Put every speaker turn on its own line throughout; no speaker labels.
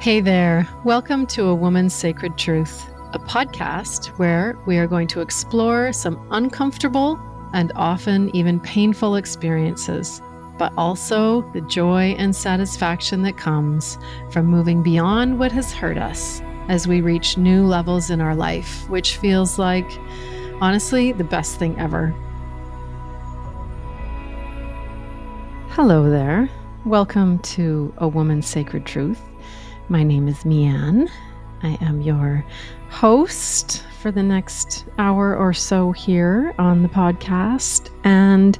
Hey there. Welcome to A Woman's Sacred Truth, a podcast where we are going to explore some uncomfortable and often even painful experiences, but also the joy and satisfaction that comes from moving beyond what has hurt us as we reach new levels in our life, which feels like, honestly, the best thing ever. Hello there. Welcome to A Woman's Sacred Truth. My name is Meiyan. I am your host for the next hour or so here on the podcast. And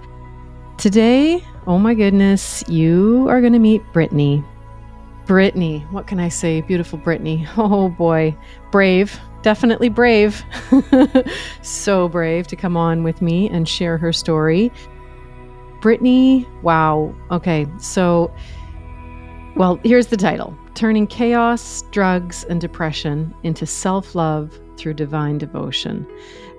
today, oh my goodness, you are going to meet Brittany. Brittany, what can I say? Beautiful Brittany. Oh boy, brave, definitely brave. so brave to come on with me and share her story. Brittany, wow. Okay, so, well, here's the title turning chaos, drugs, and depression into self love through divine devotion.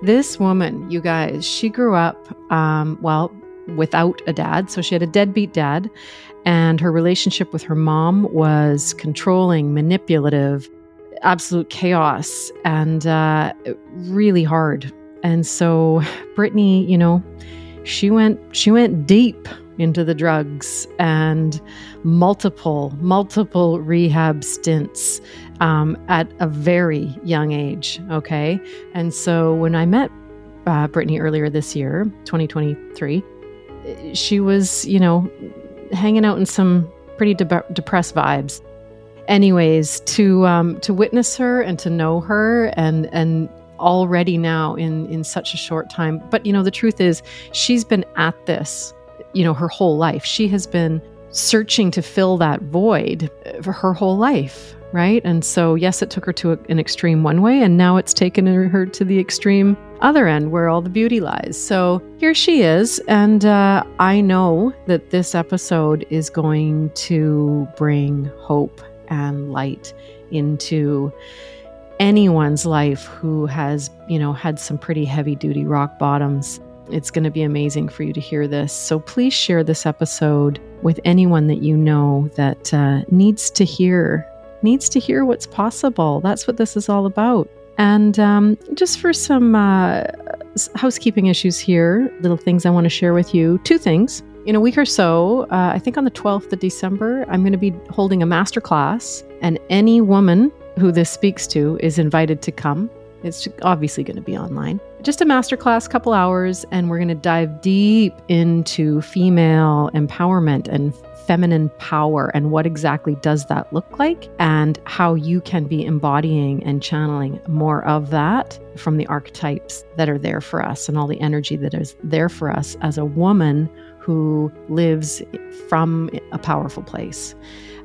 This woman, you guys, she grew up, um, well, without a dad. So she had a deadbeat dad, and her relationship with her mom was controlling, manipulative, absolute chaos, and uh, really hard. And so Brittany, you know, she went she went deep into the drugs and multiple, multiple rehab stints um, at a very young age. Okay. And so when I met uh, Brittany earlier this year, 2023, she was, you know, hanging out in some pretty de- depressed vibes. Anyways, to um, to witness her and to know her and and already now in in such a short time. But you know, the truth is, she's been at this you know, her whole life. She has been searching to fill that void for her whole life, right? And so, yes, it took her to an extreme one way, and now it's taken her to the extreme other end where all the beauty lies. So here she is, and uh, I know that this episode is going to bring hope and light into anyone's life who has, you know, had some pretty heavy duty rock bottoms it's going to be amazing for you to hear this. So please share this episode with anyone that you know that uh, needs to hear needs to hear what's possible. That's what this is all about. And um, just for some uh, housekeeping issues here, little things I want to share with you. Two things. In a week or so, uh, I think on the 12th of December, I'm going to be holding a master class, and any woman who this speaks to is invited to come. It's obviously going to be online. Just a masterclass, couple hours, and we're going to dive deep into female empowerment and feminine power and what exactly does that look like and how you can be embodying and channeling more of that from the archetypes that are there for us and all the energy that is there for us as a woman who lives from a powerful place.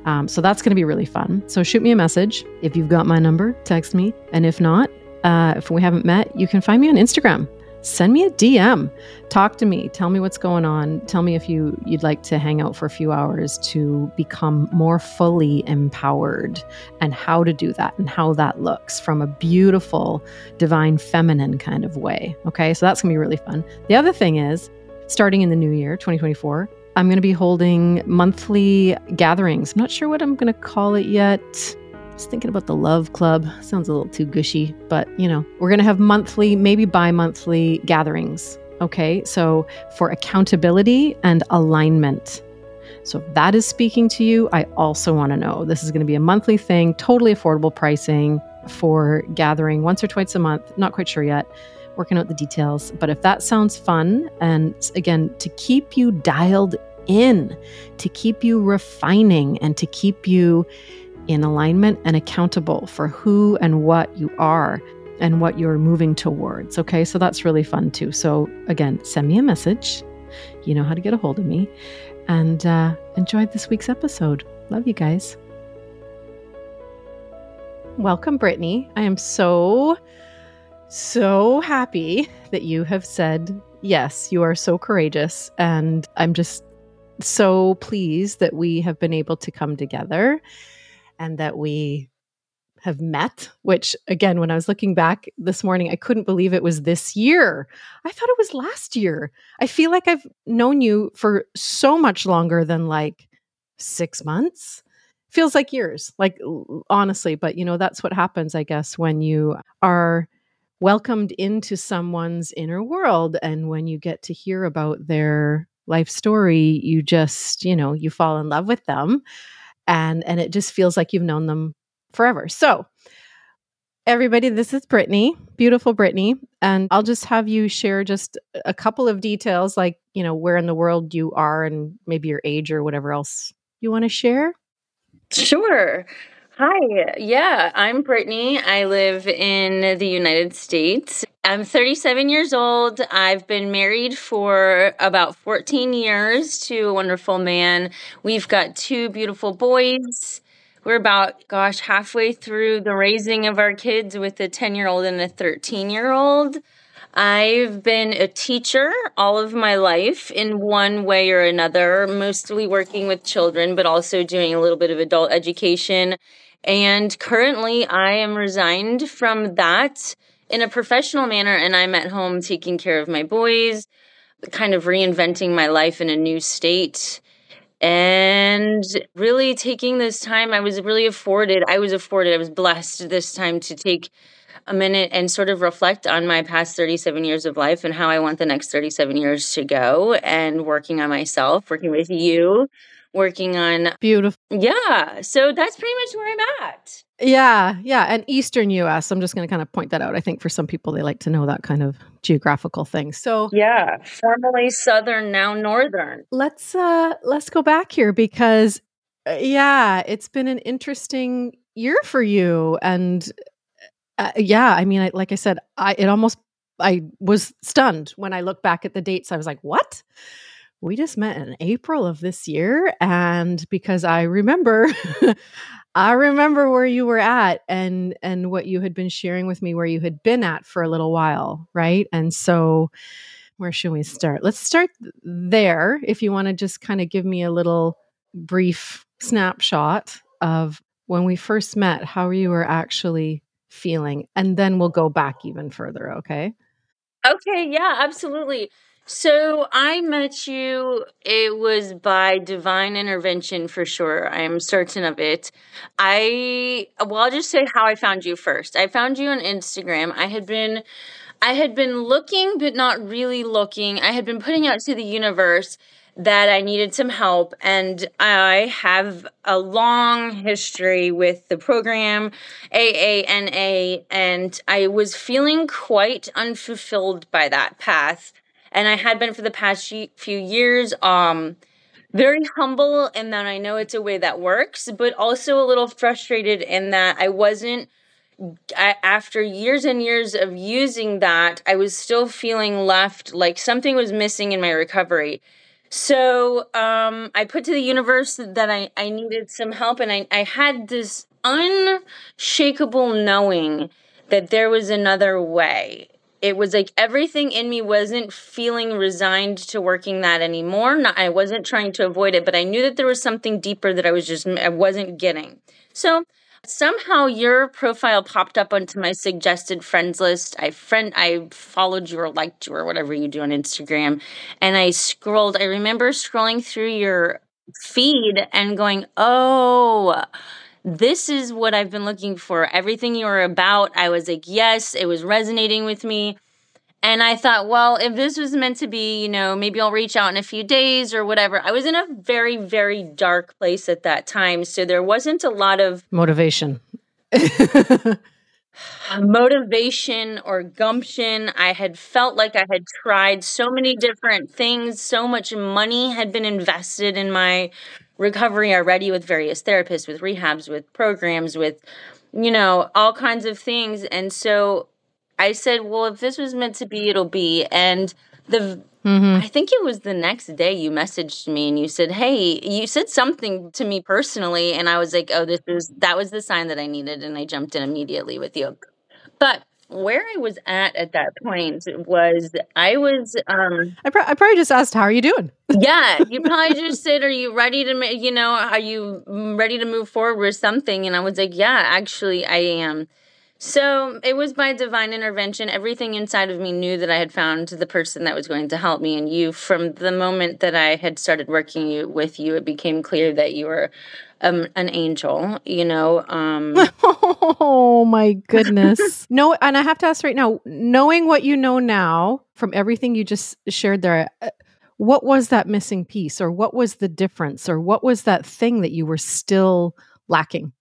Um, so that's going to be really fun. So shoot me a message. If you've got my number, text me. And if not, uh, if we haven't met, you can find me on Instagram. Send me a DM. Talk to me. Tell me what's going on. Tell me if you you'd like to hang out for a few hours to become more fully empowered and how to do that and how that looks from a beautiful divine feminine kind of way. Okay? So that's going to be really fun. The other thing is starting in the new year, 2024, I'm going to be holding monthly gatherings. I'm not sure what I'm going to call it yet was thinking about the Love Club. Sounds a little too gushy, but you know, we're going to have monthly, maybe bi monthly gatherings. Okay. So for accountability and alignment. So if that is speaking to you, I also want to know. This is going to be a monthly thing, totally affordable pricing for gathering once or twice a month. Not quite sure yet. Working out the details. But if that sounds fun, and again, to keep you dialed in, to keep you refining, and to keep you in alignment and accountable for who and what you are and what you're moving towards. Okay, so that's really fun too. So, again, send me a message. You know how to get a hold of me. And uh, enjoyed this week's episode. Love you guys. Welcome, Brittany. I am so, so happy that you have said yes. You are so courageous. And I'm just so pleased that we have been able to come together and that we have met, which again, when I was looking back this morning, I couldn't believe it was this year. I thought it was last year. I feel like I've known you for so much longer than like six months. feels like years, like honestly. But you know, that's what happens, I guess, when you are welcomed into someone's inner world and when you get to hear about their life story, you just, you know, you fall in love with them and and it just feels like you've known them forever. So, everybody, this is Brittany, beautiful Brittany, and I'll just have you share just a couple of details like, you know, where in the world you are and maybe your age or whatever else you want to share.
Sure. Hi. Yeah, I'm Brittany. I live in the United States. I'm 37 years old. I've been married for about 14 years to a wonderful man. We've got two beautiful boys. We're about, gosh, halfway through the raising of our kids with a 10 year old and a 13 year old. I've been a teacher all of my life in one way or another, mostly working with children, but also doing a little bit of adult education. And currently, I am resigned from that in a professional manner, and I'm at home taking care of my boys, kind of reinventing my life in a new state. And really taking this time, I was really afforded, I was afforded, I was blessed this time to take a minute and sort of reflect on my past 37 years of life and how I want the next 37 years to go and working on myself, working with you, working on
beautiful.
Yeah. So that's pretty much where I'm at.
Yeah, yeah, and Eastern U.S. I'm just going to kind of point that out. I think for some people, they like to know that kind of geographical thing. So
yeah, formerly Southern, now Northern.
Let's uh let's go back here because uh, yeah, it's been an interesting year for you, and uh, yeah, I mean, I, like I said, I it almost I was stunned when I look back at the dates. I was like, what? We just met in April of this year. And because I remember, I remember where you were at and and what you had been sharing with me where you had been at for a little while, right? And so where should we start? Let's start there if you want to just kind of give me a little brief snapshot of when we first met, how you were actually feeling, and then we'll go back even further, okay?
Okay, yeah, absolutely. So I met you, it was by divine intervention for sure. I am certain of it. I, well, I'll just say how I found you first. I found you on Instagram. I had been, I had been looking, but not really looking. I had been putting out to the universe that I needed some help. And I have a long history with the program, AANA, and I was feeling quite unfulfilled by that path. And I had been for the past few years. Um, very humble in that I know it's a way that works, but also a little frustrated in that I wasn't after years and years of using that, I was still feeling left like something was missing in my recovery. So um, I put to the universe that I, I needed some help, and I, I had this unshakable knowing that there was another way. It was like everything in me wasn't feeling resigned to working that anymore. Not, I wasn't trying to avoid it, but I knew that there was something deeper that I was just I wasn't getting. So Somehow your profile popped up onto my suggested friends list. I friend I followed you or liked you or whatever you do on Instagram. And I scrolled, I remember scrolling through your feed and going, "Oh, this is what I've been looking for. Everything you were about, I was like, yes, it was resonating with me. And I thought, well, if this was meant to be, you know, maybe I'll reach out in a few days or whatever. I was in a very, very dark place at that time. So there wasn't a lot of
motivation.
motivation or gumption. I had felt like I had tried so many different things. So much money had been invested in my recovery already with various therapists, with rehabs, with programs, with, you know, all kinds of things. And so I said, well, if this was meant to be, it'll be. And the Mm-hmm. I think it was the next day you messaged me and you said, "Hey, you said something to me personally," and I was like, "Oh, this is that was the sign that I needed," and I jumped in immediately with you. But where I was at at that point was I was. um
I, I probably just asked, "How are you doing?"
yeah, you probably just said, "Are you ready to? You know, are you ready to move forward with something?" And I was like, "Yeah, actually, I am." So it was by divine intervention. Everything inside of me knew that I had found the person that was going to help me. And you, from the moment that I had started working with you, it became clear that you were um, an angel, you know. Um,
oh my goodness. no, and I have to ask right now, knowing what you know now from everything you just shared there, uh, what was that missing piece or what was the difference or what was that thing that you were still lacking?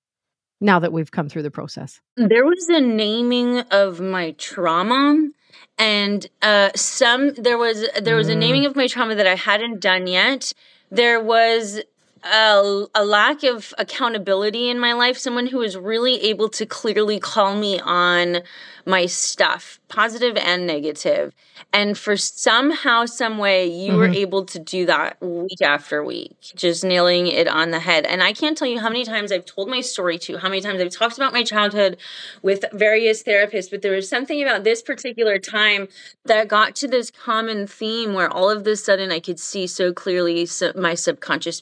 Now that we've come through the process?
There was a naming of my trauma and uh some there was there was a naming mm. of my trauma that I hadn't done yet. There was a, a, lack of accountability in my life, someone who was really able to clearly call me on my stuff, positive and negative. And for somehow, some way, you mm-hmm. were able to do that week after week, just nailing it on the head. And I can't tell you how many times I've told my story to, how many times I've talked about my childhood with various therapists, but there was something about this particular time that got to this common theme where all of a sudden I could see so clearly my subconscious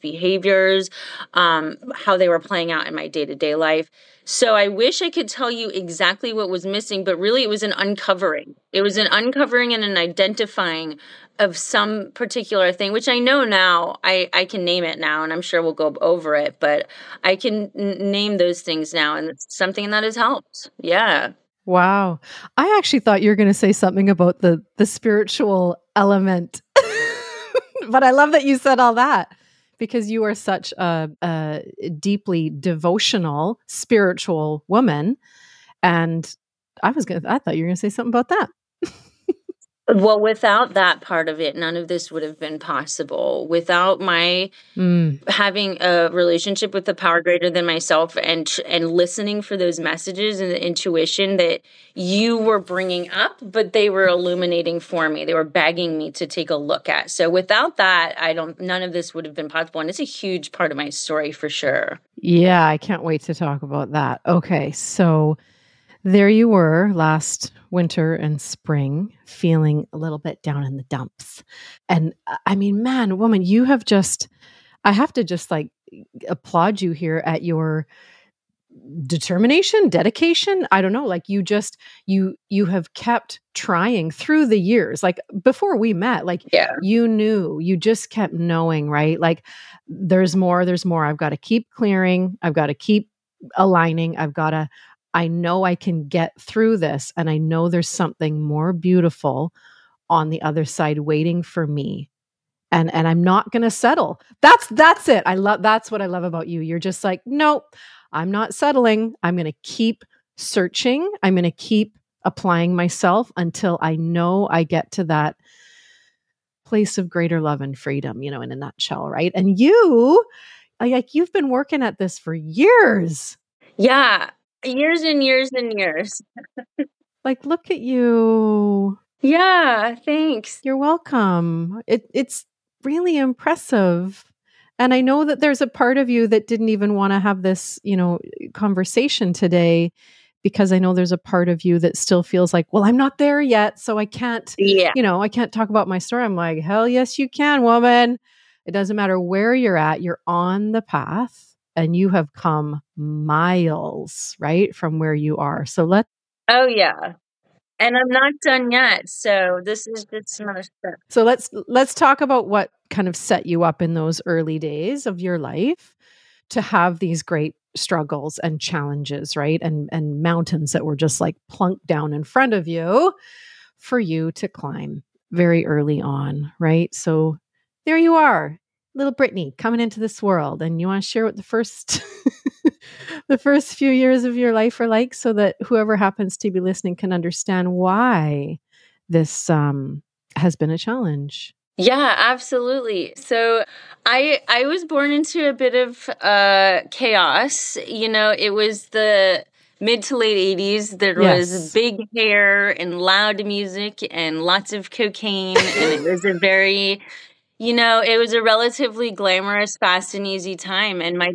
behaviors, um, how they were playing out in my day to day life. So I wish I could tell you exactly what was missing, but really it was an uncovering. It was an uncovering and an identifying of some particular thing, which I know now. I, I can name it now, and I'm sure we'll go over it, but I can n- name those things now, and it's something that has helped. Yeah.
Wow. I actually thought you were going to say something about the the spiritual element. but I love that you said all that because you are such a, a deeply devotional, spiritual woman. And I was gonna, I thought you were gonna say something about that.
Well, without that part of it, none of this would have been possible. Without my mm. having a relationship with the power greater than myself and and listening for those messages and the intuition that you were bringing up, but they were illuminating for me. They were begging me to take a look at. So without that, I don't none of this would have been possible and it's a huge part of my story for sure.
Yeah, I can't wait to talk about that. Okay, so there you were last winter and spring, feeling a little bit down in the dumps. And uh, I mean, man, woman, you have just, I have to just like applaud you here at your determination dedication. I don't know like you just you you have kept trying through the years. Like before we met like yeah. you knew you just kept knowing right? Like there's more there's more. I've got to keep clearing. I've got to keep aligning. I've got to I know I can get through this and I know there's something more beautiful on the other side waiting for me. And and I'm not going to settle. That's that's it. I love that's what I love about you. You're just like, "Nope, I'm not settling. I'm going to keep searching. I'm going to keep applying myself until I know I get to that place of greater love and freedom, you know, in a nutshell, right? And you like you've been working at this for years.
Yeah, Years and years and years.
like, look at you.
Yeah, thanks.
You're welcome. It, it's really impressive. And I know that there's a part of you that didn't even want to have this, you know, conversation today because I know there's a part of you that still feels like, well, I'm not there yet, so I can't, yeah. you know, I can't talk about my story. I'm like, hell yes, you can, woman. It doesn't matter where you're at, you're on the path and you have come miles, right, from where you are. So let
Oh yeah. And I'm not done yet. So this is just another step.
So let's let's talk about what kind of set you up in those early days of your life to have these great struggles and challenges, right? And and mountains that were just like plunked down in front of you for you to climb very early on, right? So there you are little Brittany coming into this world and you want to share what the first the first few years of your life are like so that whoever happens to be listening can understand why this um, has been a challenge.
Yeah absolutely. So i i was born into a bit of uh chaos. You know it was the mid to late 80s there yes. was big hair and loud music and lots of cocaine and it was a very you know, it was a relatively glamorous, fast and easy time. And my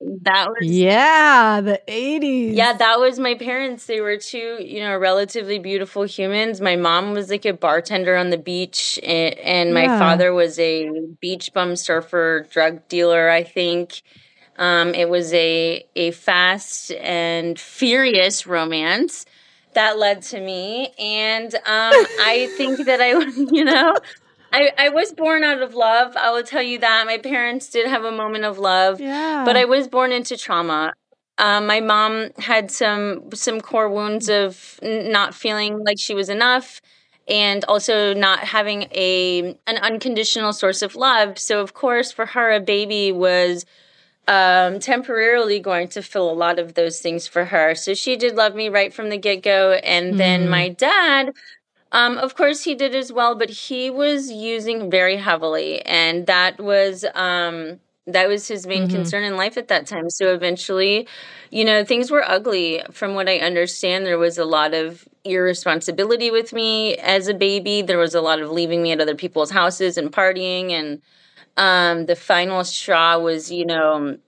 that was
yeah the 80s
yeah that was my parents they were two you know relatively beautiful humans my mom was like a bartender on the beach and, and my yeah. father was a beach bum surfer drug dealer i think Um, it was a a fast and furious romance that led to me, and um, I think that I, you know, I, I was born out of love. I will tell you that my parents did have a moment of love,
Yeah.
but I was born into trauma. Um, my mom had some some core wounds of n- not feeling like she was enough, and also not having a an unconditional source of love. So of course, for her, a baby was um, temporarily going to fill a lot of those things for her. So she did love me right from the get go, and then
Mm.
my dad. Um, of course, he did as well, but he was using very heavily, and that was um, that was his main
Mhm.
concern in life at that time. So eventually, you know, things were ugly. From what I understand, there was a lot of irresponsibility with me as a baby. There was a lot of leaving me at other people's houses and partying, and um, the final straw was, you know,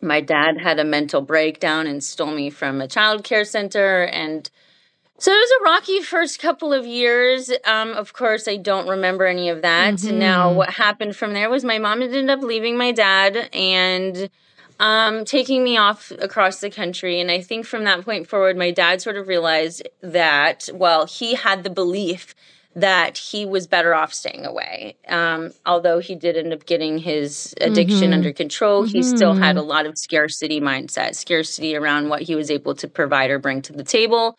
my dad had a mental breakdown and stole me from a child care center and so it was a rocky first couple of years. Um, of course, I don't remember any of that. Now,
Mhm.
what happened from there was my mom ended up leaving my dad and um, taking me off across the country. And I think from that point forward, my dad sort of realized that, well, he had the belief that he was better off staying away. Um, although he did end up getting his addiction
Mhm.
under control, he still had
Mhm.
a lot of scarcity mindset, scarcity around what he was able to provide or bring to the table.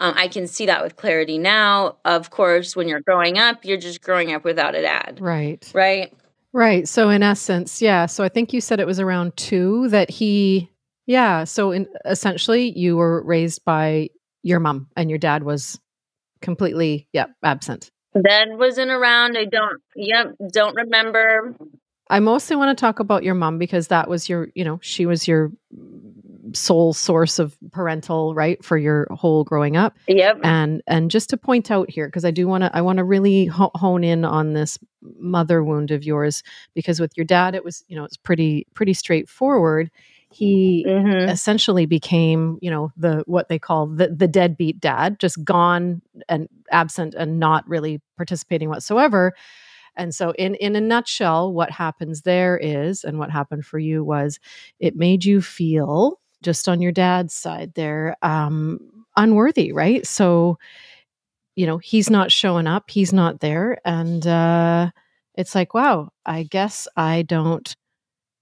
Um, I can see that with clarity now. Of course, when you're growing up, you're just growing up without a dad,
right.
right?
Right. So in essence, yeah. So I think you said it was around two that he, yeah. So in essentially, you were raised by your mom, and your dad was completely, yeah, absent.
Dad wasn't around. I don't, yep, don't remember.
I mostly want to talk about your mom because that was your, you know, she was your sole source of parental right for your whole growing up.
Yep.
and and just to point out here because i do want to i want to really ho- hone in on this mother wound of yours because with your dad it was you know it's pretty pretty straightforward he
hmm
essentially became you know the what they call the the deadbeat dad just gone and absent and not really participating whatsoever and so in in a nutshell what happens there is and what happened for you was it made you feel just on your dad's side there um unworthy right? So you know he's not showing up he's not there and uh it's like wow i guess i don't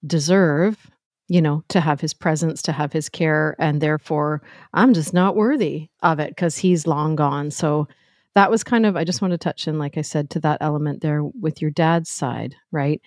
deserve you know to have his presence to have his care and therefore i'm just not worthy of it because he's long gone. So that was kind of i just want to touch in like i said to that element there with your dad's side right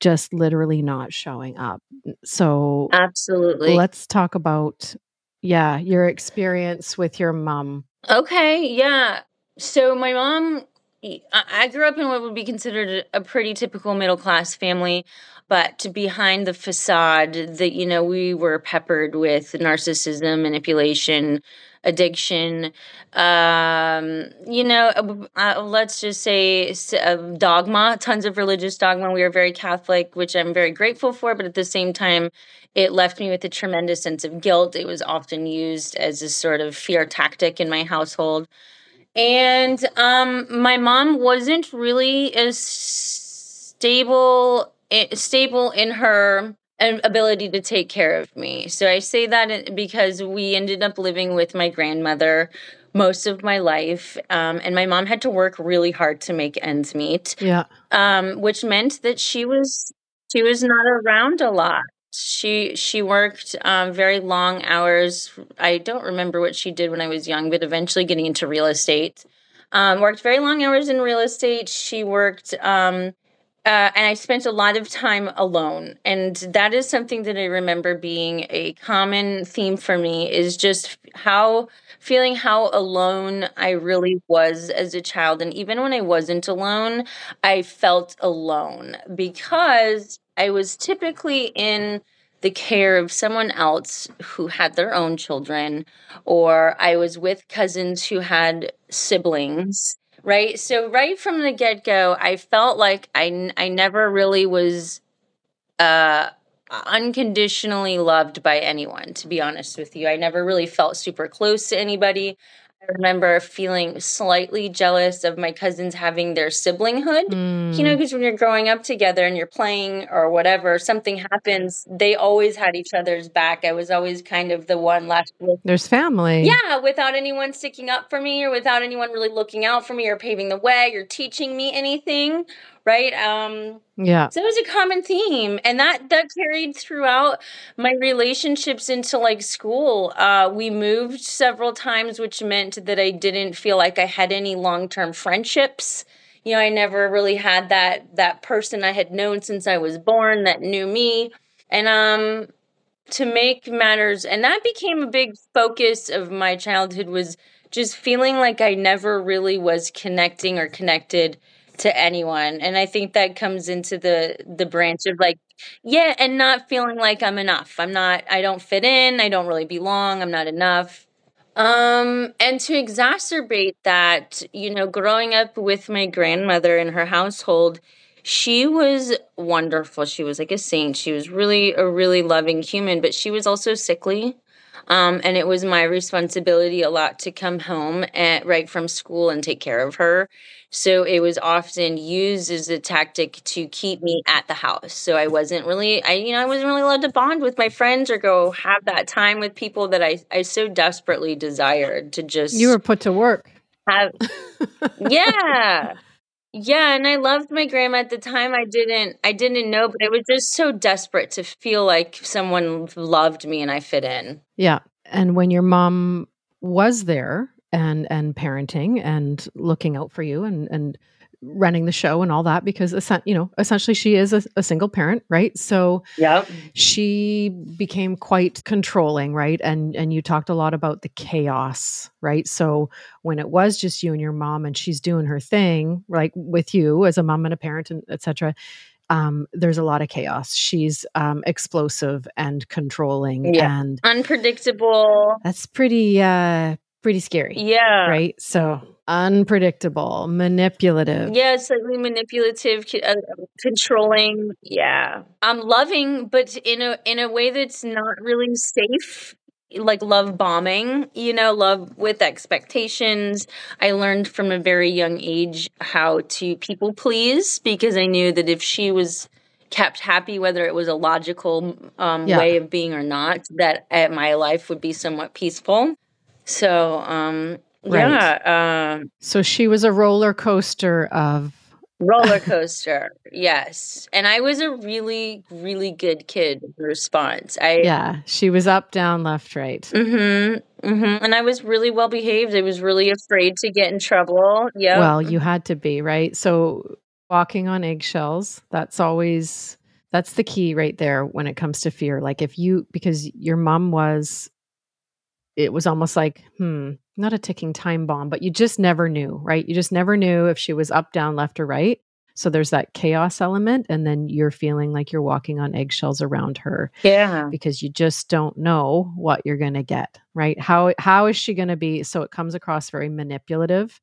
just literally not showing up so
Absolutely.
let's talk about yeah your experience with your mom
Okay, yeah. So my mom, I grew up in what would be considered a pretty typical middle class family, but behind the facade, that you know we were peppered with narcissism, manipulation, addiction. Um, you know, uh, uh, let's just say uh, dogma, tons of religious dogma. We were very Catholic, which I'm very grateful for, but at the same time, it left me with a tremendous sense of guilt. It was often used as a sort of fear tactic in my household. And um, my mom wasn't really as stable stable in her um, ability to take care of me. So I say that because we ended up living with my grandmother most of my life, um, and my mom had to work really hard to make ends meet
yeah
um, which meant that she was she was not around a lot. She she worked um, very long hours. I don't remember what she did when I was young, but eventually getting into real estate. Um, worked very long hours in real estate. She worked, um, uh, and I spent a lot of time alone. And that is something that I remember being a common theme for me is just how feeling how alone I really was as a child. And even when I wasn't alone, I felt alone because I was typically in the care of someone else who had their own children, or I was with cousins who had siblings, right? So, right from the get go, I felt like I, I never really was uh, unconditionally loved by anyone, to be honest with you. I never really felt super close to anybody. I remember feeling slightly jealous of my cousins having their siblinghood. Mm. You know, because mm. when you're growing up together and you're playing or whatever, something happens, they always had each other's back. I was always kind of the one left with.
There's family.
Yeah, without anyone sticking up for me or without anyone really looking out for me or paving the way or teaching me anything right? Um
yeah.
so it was a common theme and that that carried throughout my relationships into like school. Uh we moved several times which meant that i didn't feel like i had any long-term friendships. You know i never really had that that person i had known since i was born that knew me. And um to make matters and that became a big focus of my childhood was just feeling like i never really was connecting or connected to anyone and i think that comes into the the branch of like yeah and not feeling like i'm enough. I'm not i don't fit in i don't really belong i'm not enough. Um and to exacerbate that you know growing up with my grandmother in her household she was wonderful. She was like a saint. She was really a really loving human but she was also sickly um, and it was my responsibility a lot to come home at, right from school and take care of her. So it was often used as a tactic to keep me at the house. So I wasn't really, I you know, I wasn't really allowed to bond with my friends or go have that time with people that I I so desperately desired to just.
You were put to work.
Have, yeah. Yeah, and I loved my grandma at the time. I didn't I didn't know, but I was just so desperate to feel like someone loved me and I fit in.
Yeah. And when your mom was there and and parenting and looking out for you and and running the show and all that because you know essentially she is a, a, single parent right so
yeah
she became quite controlling right and and you talked a lot about the chaos right so when it was just you and your mom and she's doing her thing like with you as a mom and a parent and etc um, there's a lot of chaos. She's um, explosive and controlling yeah. and
unpredictable.
That's pretty uh, pretty scary.
Yeah.
Right. So unpredictable, manipulative.
Yeah, slightly manipulative, uh, controlling. Yeah, I'm loving, but in a in a way that's not really safe. Like love bombing, you know, love with expectations. I learned from a very young age how to people please because I knew that if she was kept happy, whether it was a logical um, yeah. way of being or not, that uh, my life would be somewhat peaceful. So um, Right. Yeah. Um,
so she was a roller coaster of
roller coaster. yes. And I was a really, really good kid response. I
Yeah. She was up, down, left, right.
Mm-hmm. Mm-hmm. And I was really well behaved. I was really afraid to get in trouble. Yeah.
Well, you had to be, right? So walking on eggshells, that's always that's the key right there when it comes to fear. Like if you because your mom was it was almost like, hmm, not a ticking time bomb, but you just never knew, right? You just never knew if she was up, down, left, or right. So there's that chaos element, and then you're feeling like you're walking on eggshells around her.
Yeah.
Because you just don't know what you're going to get, right? How how is she going to be? So it comes across very manipulative,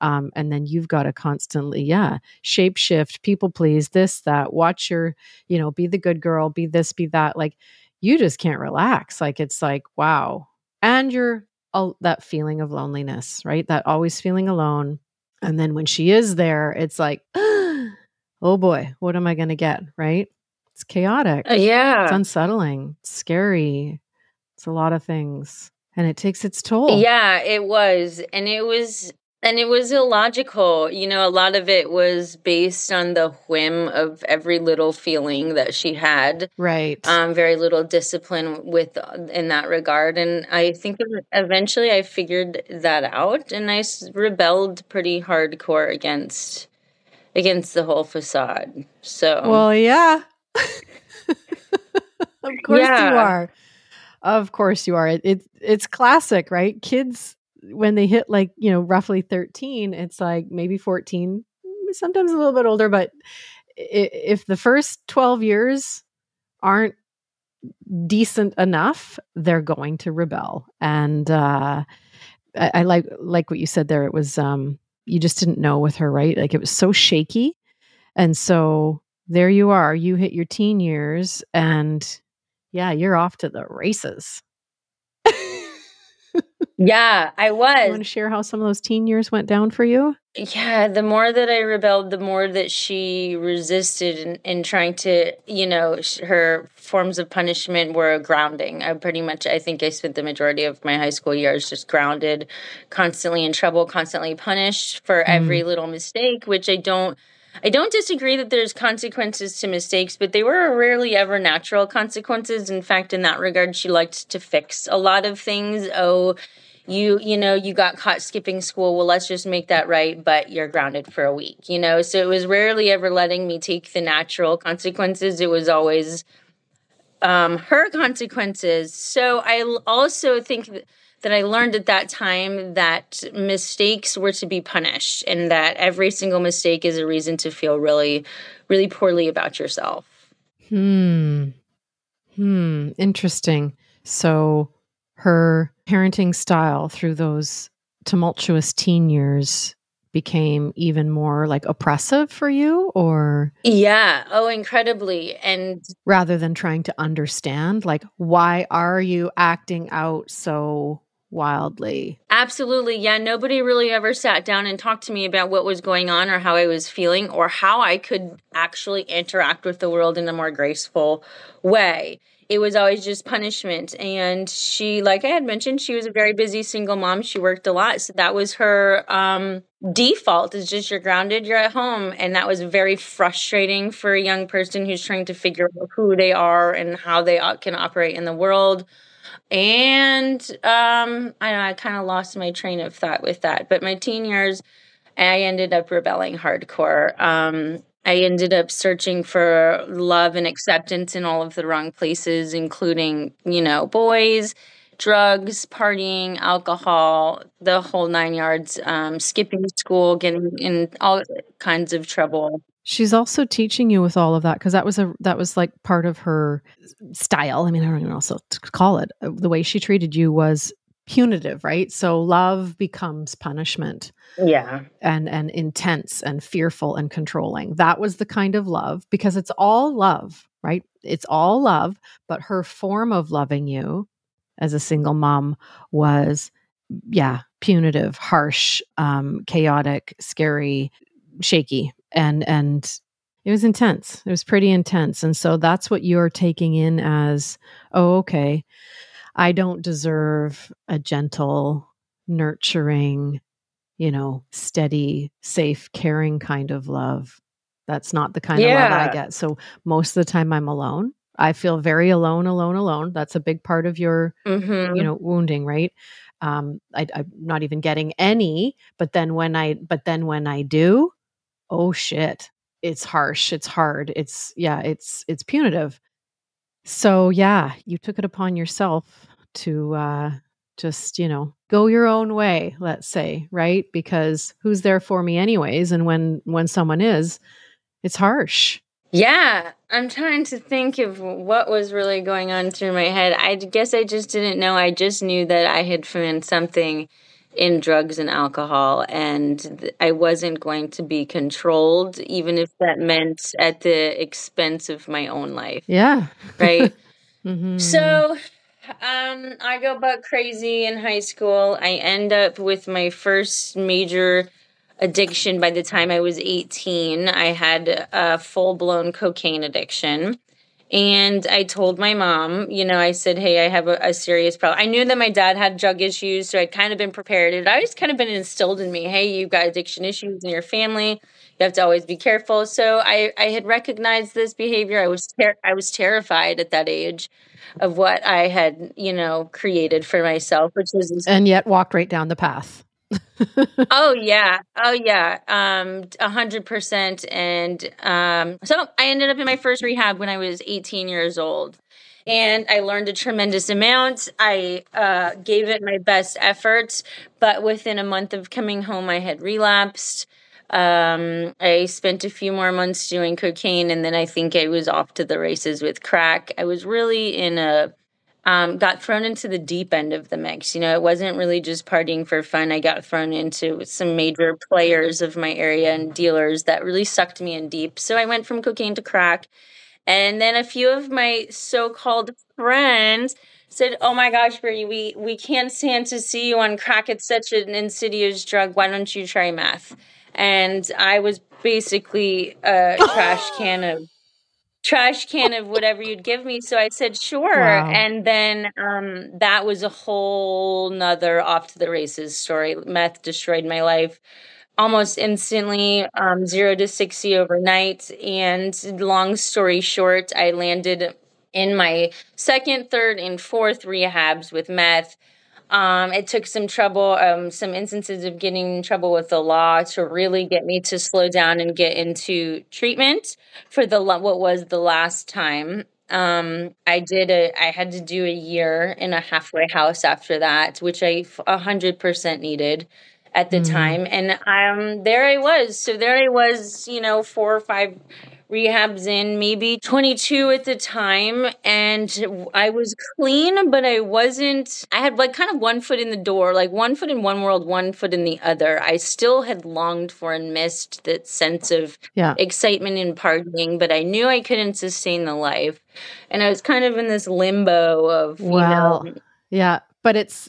um, and then you've got to constantly, yeah, shape shift, people please, this, that. Watch your, you know, be the good girl, be this, be that. Like you just can't relax. Like it's like, wow, and you're all that feeling of loneliness, right? That always feeling alone. And then when she is there, it's like, oh boy, what am I going to get? Right? It's chaotic.
Uh, yeah.
It's unsettling. It's scary. It's a lot of things. And it takes its toll.
Yeah, it was. And it was and it was illogical. You know, a lot of it was based on the whim of every little feeling that she had.
Right.
Um, very little discipline with in that regard. And I think eventually I figured that out and I rebelled pretty hardcore against against the whole facade. So
Well, yeah. of course yeah. you are. Of course you are. It, it, it's classic, right? Kids when they hit like you know roughly 13 it's like maybe 14 sometimes a little bit older but if the first 12 years aren't decent enough they're going to rebel. And uh I, I, like like what you said there it was um you just didn't know with her right? Like it was so shaky. And so there you are you hit your teen years and yeah you're off to the races
Yeah, I was.
You want to share how some of those teen years went down for you?
Yeah, the more that I rebelled, the more that she resisted in, in trying to, you know, sh- her forms of punishment were grounding. I pretty much, I think I spent the majority of my high school years just grounded, constantly in trouble, constantly punished for every
Mm.
little mistake, which I don't. I don't disagree that there's consequences to mistakes, but they were rarely ever natural consequences. In fact, in that regard, she liked to fix a lot of things. Oh, you you know you got caught skipping school well let's just make that right but you're grounded for a week you know so it was rarely ever letting me take the natural consequences it was always um her consequences so i also think th- that i learned at that time that mistakes were to be punished and that every single mistake is a reason to feel really really poorly about yourself
Hmm. Hmm. Interesting. So her parenting style through those tumultuous teen years became even more like oppressive for you or
yeah oh incredibly and
rather than trying to understand like why are you acting out so wildly
Absolutely. Yeah. Nobody really ever sat down and talked to me about what was going on or how I was feeling or how I could actually interact with the world in a more graceful way. It was always just punishment. And she, like I had mentioned, she was a very busy single mom. She worked a lot. So that was her um, default is just you're grounded, you're at home. And that was very frustrating for a young person who's trying to figure out who they are and how they can operate in the world and um i know i kind of lost my train of thought with that but my teen years i ended up rebelling hardcore. Um i ended up searching for love and acceptance in all of the wrong places including you know boys drugs partying alcohol the whole nine yards um skipping school getting in all kinds of trouble
she's also teaching you with all of that because that was a that was like part of her style. I mean i don't even know what to call it. Uh, the way she treated you was punitive right? So love becomes punishment
yeah.
and and intense and fearful and controlling. That was the kind of love because it's all love right? It's all love but her form of loving you as a single mom was yeah punitive harsh um chaotic scary shaky and and it was intense. It was pretty intense. And so that's what you're taking in as oh okay i don't deserve a gentle nurturing you know steady safe caring kind of love. That's not the kind of love i get. So most of the time i'm alone. I feel very alone alone alone. That's a big part of your
hmm
you know wounding right? Um I, i'm not even getting any but then when i but then when i do oh shit it's harsh it's hard it's yeah it's it's punitive so yeah you took it upon yourself to uh just you know go your own way let's say right because who's there for me anyways and when when someone is it's harsh
Yeah, I'm trying to think of what was really going on through my head. I guess I just didn't know. I just knew that I had found something in drugs and alcohol, and I wasn't going to be controlled, even if that meant at the expense of my own life,
yeah
right?
hmm
So, um, I go buck crazy in high school. I end up with my first major addiction by the time I was 18. I had a full blown cocaine addiction. And I told my mom, you know, I said, hey, I have a, a serious problem. I knew that my dad had drug issues, so I'd kind of been prepared. It always kind of been instilled in me, hey, you've got addiction issues in your family. You have to always be careful. So I, I had recognized this behavior. I was ter- I was terrified at that age of what I had, you know, created for myself, which was
and yet walked right down the path
Oh yeah. Oh yeah. Um a hundred percent. And um so I ended up in my first rehab when I was 18 years old. And I learned a tremendous amount. I uh, gave it my best efforts, but within a month of coming home, I had relapsed. Um, I spent a few more months doing cocaine, and then I think I was off to the races with crack. I was really in a um, got thrown into the deep end of the mix. You know, it wasn't really just partying for fun. I got thrown into some major players of my area and dealers that really sucked me in deep. So I went from cocaine to crack. And then a few of my so-called friends said, "Oh my gosh, Brittany, we we can't stand to see you on crack. It's such an insidious drug. Why don't you try meth?" And I was basically a trash can of trash can of whatever you'd give me. So I said, sure. Wow. And then um, that was a whole nother off to the races story. Meth destroyed my life almost instantly, um, zero to 60 overnight. And long story short, I landed in my second, third, and fourth rehabs with meth. Um, it took some trouble, um, some instances of getting in trouble with the law to really get me to slow down and get into treatment for the what was the last time. Um, I did a, I had to do a year in a halfway house after that, which I a hundred percent needed at the mm. time. And um, there I was. So there I was, you know, four or five rehabs in, maybe 22 at the time. And I was clean, but I wasn't, I had like kind of one foot in the door, like one foot in one world, one foot in the other. I still had longed for and missed that sense of yeah. excitement and partying, but I knew I couldn't sustain the life. And I was kind of in this limbo of, well, you know,
yeah, but it's,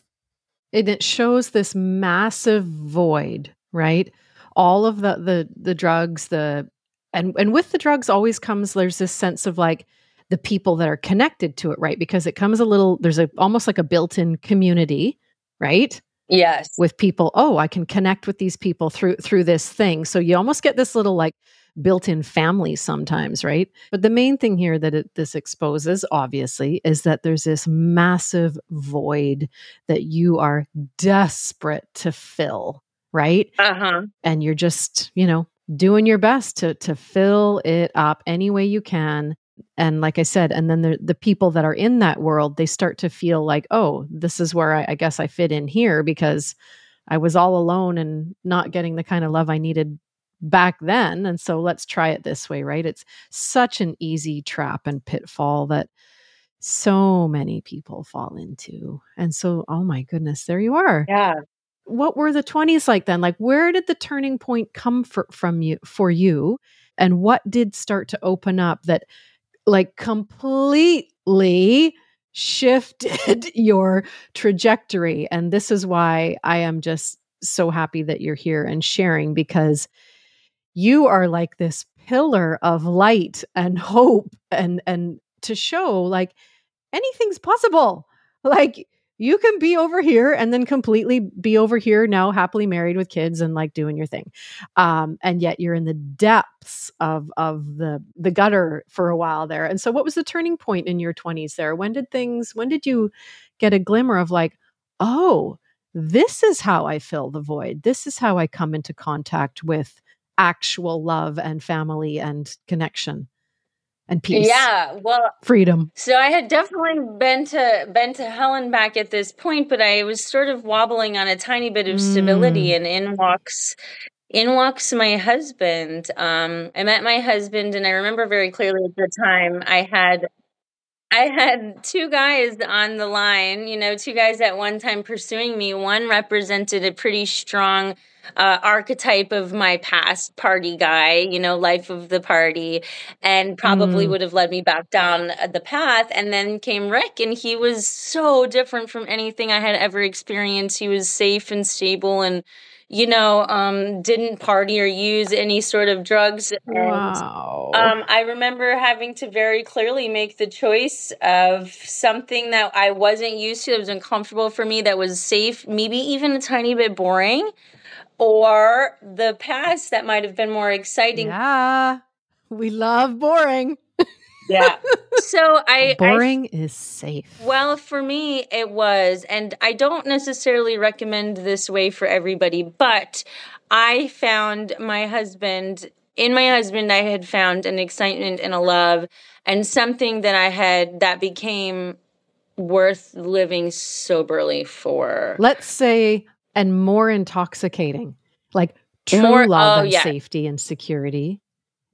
it, it shows this massive void, right? All of the the the drugs, the and and with the drugs always comes there's this sense of like the people that are connected to it, right? Because it comes a little there's a almost like a built-in community, right?
Yes.
With people, oh, I can connect with these people through through this thing. So you almost get this little like built-in family sometimes, right? But the main thing here that it, this exposes obviously is that there's this massive void that you are desperate to fill, right?
Uh-huh.
And you're just, you know, doing your best to to fill it up any way you can. And like i said and then the, the people that are in that world they start to feel like oh this is where I, I, guess i fit in here because i was all alone and not getting the kind of love i needed back then and so let's try it this way right? It's such an easy trap and pitfall that so many people fall into. And so oh my goodness there you are.
Yeah
what were the 20s like then? Like where did the turning point come for, from you for you? And what did start to open up that like completely shifted your trajectory? And this is why i am just so happy that you're here and sharing because you are like this pillar of light and hope and and to show like anything's possible. Like you can be over here and then completely be over here now happily married with kids and like doing your thing. Um, and yet you're in the depths of of the the gutter for a while there. And so what was the turning point in your 20s there? When did things when did you get a glimmer of like oh this is how i fill the void. This is how i come into contact with actual love and family and connection and peace.
Yeah, well,
freedom.
So I had definitely been to been to hell and back at this point, but I was sort of wobbling on a tiny bit of stability, mm. and in walks in walks my husband. Um, I met my husband, and I remember very clearly at the time I had I had two guys on the line, you know, two guys at one time pursuing me. One represented a pretty strong uh, archetype of my past party guy, you know, life of the party, and probably mm. would have led me back down the path. And then came Rick, and he was so different from anything I had ever experienced. He was safe and stable and you know, um, didn't party or use any sort of drugs. And,
wow.
Um, I remember having to very clearly make the choice of something that I wasn't used to, that was uncomfortable for me, that was safe, maybe even a tiny bit boring or the past that might have been more exciting.
Yeah. We love boring.
yeah. So I
boring I, is safe.
Well, for me it was and I don't necessarily recommend this way for everybody, but I found my husband in my husband I had found an excitement and a love and something that I had that became worth living soberly for.
Let's say and more intoxicating. Like true more, love oh, and yeah. safety and security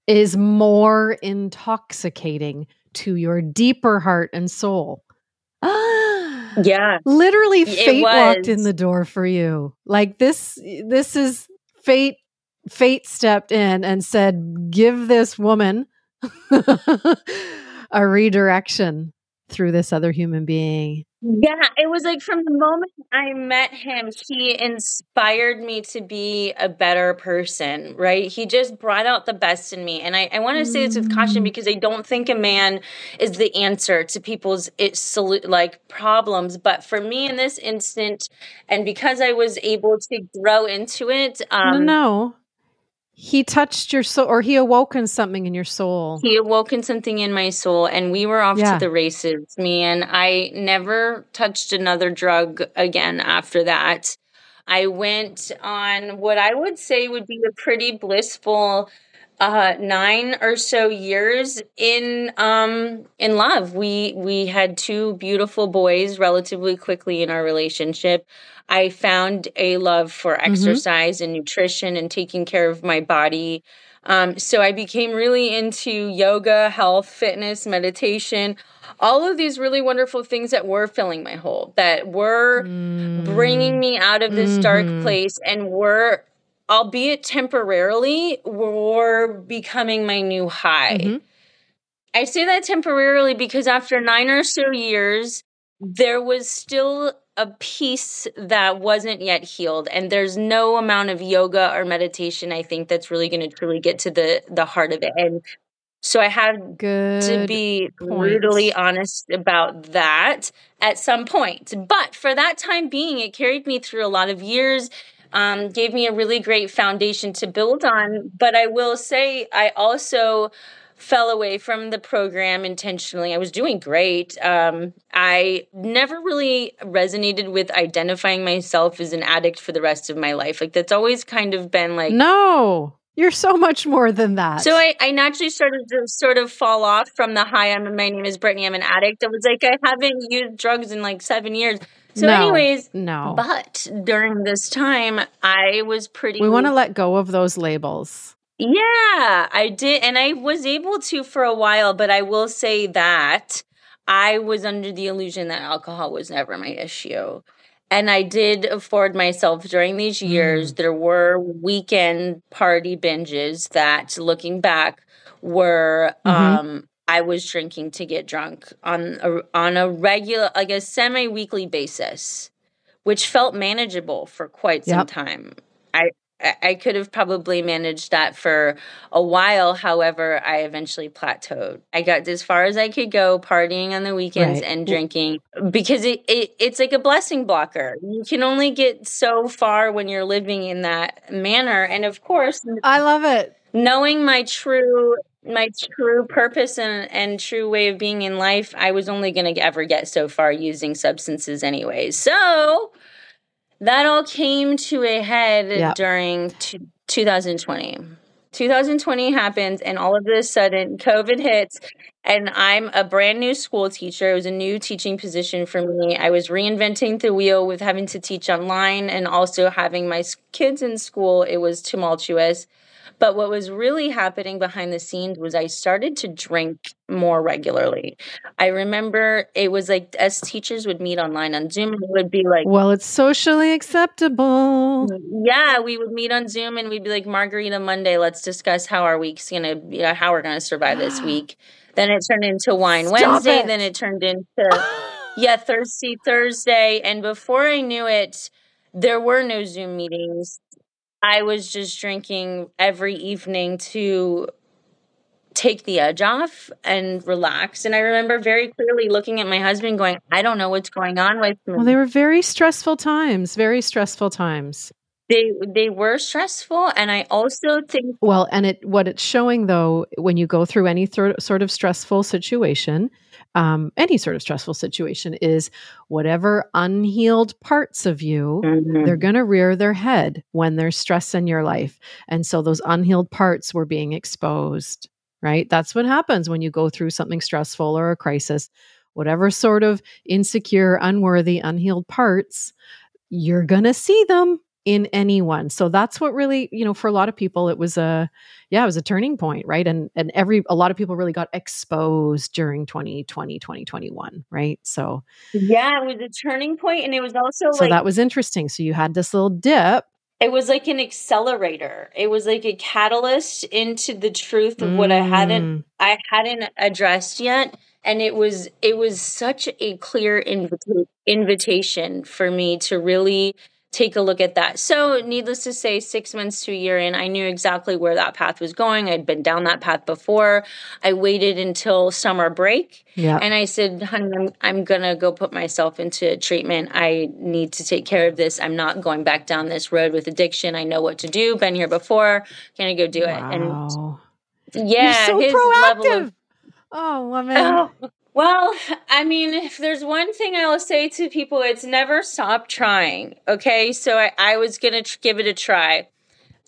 is more intoxicating to your deeper heart and soul.
yeah.
Literally fate walked in the door for you. Like this this is fate fate stepped in and said give this woman a redirection through this other human being.
Yeah, it was like from the moment I met him, he inspired me to be a better person, right? He just brought out the best in me. And I, I want to say this with caution
Mm.
because I don't think a man is the answer to people's it's like problems. But for me in this instant, and because I was able to grow into it,
no,
um,
no. He touched your soul or he awoken something in your soul.
he awoken something in my soul and we were off
Yeah.
to the races man i never touched another drug again after that i went on what i would say would be a pretty blissful uh nine or so years in um in love we we had two beautiful boys relatively quickly in our relationship i found a love for
Mhm.
exercise and nutrition and taking care of my body um, so I became really into yoga, health, fitness, meditation, all of these really wonderful things that were filling my hole, that were bringing
Mm.
me out of this dark
Mhm.
place and were, albeit temporarily, were becoming my new high.
Mhm.
I say that temporarily because after nine or so years, there was still a piece that wasn't yet healed. And there's no amount of yoga or meditation, I think, that's really going to truly get to the, the heart of it. And so I had
Good.
to be brutally honest about that at some point. But for that time being, it carried me through a lot of years, um, gave me a really great foundation to build on. But I will say, I also fell away from the program intentionally. I was doing great. Um, I never really resonated with identifying myself as an addict for the rest of my life. Like, that's always kind of been like,
no, you're so much more than that.
so I, I naturally started to sort of fall off from the high. I'm my name is Brittany, I'm an addict. I was like, I haven't used drugs in like seven years. So,
No.
anyways,
no.
but during this time, I was pretty.
we want to let go of those labels.
Yeah, I did. And I was able to for a while, but I will say that I was under the illusion that alcohol was never my issue. And I did afford myself during these years, there were weekend party binges that, looking back, were
Mhm.
um, I was drinking to get drunk on a, on a regular, like a semi weekly basis, which felt manageable for quite some
Yep.
time. I I I could have probably managed that for a while. However, I eventually plateaued. I got as far as I could go, partying on the weekends
Right.
and drinking because it, it it's like a blessing blocker. You can only get so far when you're living in that manner. And of course,
I love it.
knowing my true my true purpose and, and true way of being in life, I was only going to ever get so far using substances anyway. So that all came to a head
Yep.
during t- 2020. 2020 happens, and all of a sudden, COVID hits, and I'm a brand new school teacher. It was a new teaching position for me. I was reinventing the wheel with having to teach online and also having my kids in school. It was tumultuous. But what was really happening behind the scenes was I started to drink more regularly. I remember it was like as teachers would meet online on Zoom, it would be like,
Well, it's socially acceptable.
Mm, yeah, we would meet on Zoom and we'd be like, Margarita Monday, let's discuss how our week's gonna, know, how we're gonna survive this week. Then it turned into Wine
Stop
Wednesday.
it.
Then it turned into yeah, Thirsty Thursday. And before I knew it, there were no Zoom meetings. I was just drinking every evening to take the edge off and relax. And I remember very clearly looking at my husband going, I don't know what's going on with me.
Well, they were very stressful times, very stressful times.
they they were stressful and I also think
Well, and it what it's showing though, when you go through any sort sort of stressful situation, um, any sort of stressful situation, is whatever unhealed parts of you they're going to rear their head when there's stress in your life. And so those unhealed parts were being exposed, right? That's what happens when you go through something stressful or a crisis. Whatever sort of insecure, unworthy, unhealed parts, you're going to see them in anyone. So that's what really, you know, for a lot of people it was a yeah, it was a turning point, right? And and every a lot of people really got exposed during 2020, 2021, right? So
yeah, it was a turning point and it was also
so
like
that was interesting. So you had this little dip
it was like an accelerator it was like a catalyst into the truth of what i hadn't
Mm.
i hadn't addressed yet and it was it was such a clear invita- invitation for me to really take a look at that so needless to say six months to a year in i knew exactly where that path was going i'd been down that path before i waited until summer break
Yeah.
and I said, honey, I'm, I'm going to go put myself into treatment. I need to take care of this. I'm not going back down this road with addiction. I know what to do. Been here before. Can I go do it? And yeah,
You're so proactive.
of.
oh, woman.
Oh, well, I mean, if there's one thing I will say to people, it's never stop trying. Okay. So I, I was going to tr- give it a try.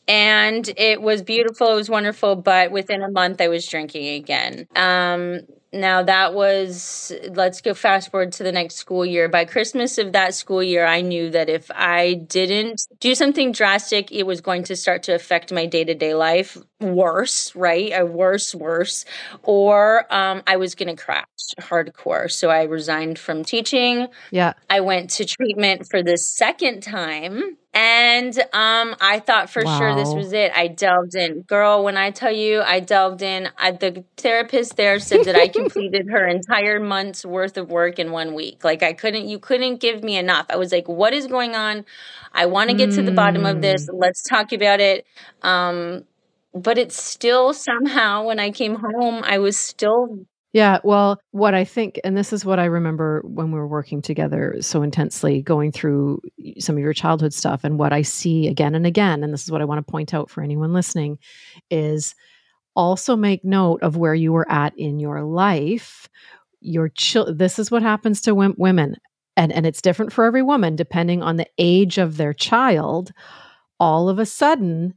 And it was beautiful. It was wonderful. But within a month, I was drinking again. Um, now that was let's go fast forward to the next school year. By christmas of that school year i knew that if i didn't do something drastic it was going to start to affect my day-to-day life. Worse right? A worse worse. Or um, i was going to crash hardcore. So i resigned from teaching.
Yeah.
I went to treatment for the second time. And um, I thought for sure this was it. I delved in. Girl, when I tell you I delved in, I, the therapist there said that I completed her entire month's worth of work in one week. Like I couldn't, you couldn't give me enough. I was like, what is going on? I want to get to the bottom of this.
Mm.
Let's talk about it. Um, but it's still somehow when I came home, I was still
Yeah, well, what I think, and this is what I remember when we were working together so intensely, going through some of your childhood stuff, and what I see again and again, and this is what I want to point out for anyone listening, is also make note of where you were at in your life. Your chil- this is what happens to wom- women, and and it's different for every woman depending on the age of their child. All of a sudden,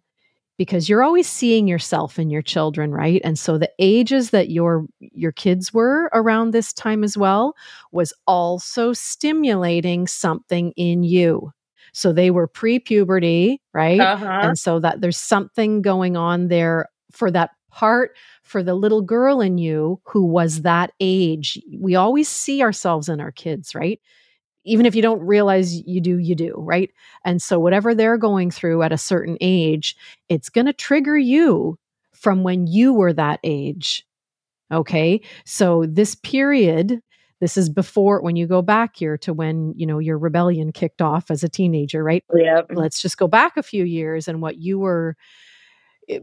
because you're always seeing yourself in your children right? And so the ages that your your kids were around this time as well was also stimulating something in you. So they were pre-puberty right?
Uh-huh.
and so that there's something going on there for that part for the little girl in you who was that age. We always see ourselves in our kids right even if you don't realize you do you do right? And so whatever they're going through at a certain age it's going to trigger you from when you were that age okay? So this period this is before when you go back here to when you know your rebellion kicked off as a teenager right?
Yep.
let's just go back a few years and what you were